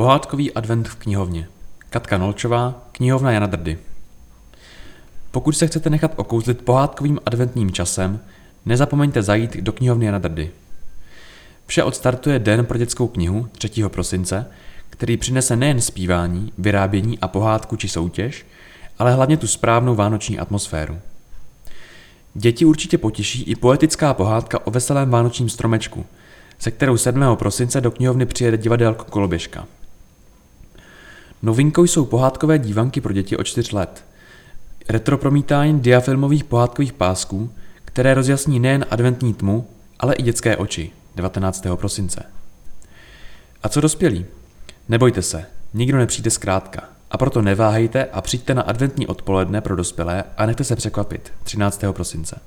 Pohádkový advent v knihovně. Katka Nolčová, knihovna Jana Drdy. Pokud se chcete nechat okouzlit pohádkovým adventním časem, nezapomeňte zajít do knihovny Jana Drdy. Vše odstartuje Den pro dětskou knihu 3. prosince, který přinese nejen zpívání, vyrábění a pohádku či soutěž, ale hlavně tu správnou vánoční atmosféru. Děti určitě potěší i poetická pohádka o veselém vánočním stromečku, se kterou 7. prosince do knihovny přijede divadelko Koloběžka. Novinkou jsou pohádkové dívanky pro děti od 4 let. Retropromítání diafilmových pohádkových pásků, které rozjasní nejen adventní tmu, ale i dětské oči 19. prosince. A co dospělí? Nebojte se, nikdo nepřijde zkrátka. A proto neváhejte a přijďte na adventní odpoledne pro dospělé a nechte se překvapit 13. prosince.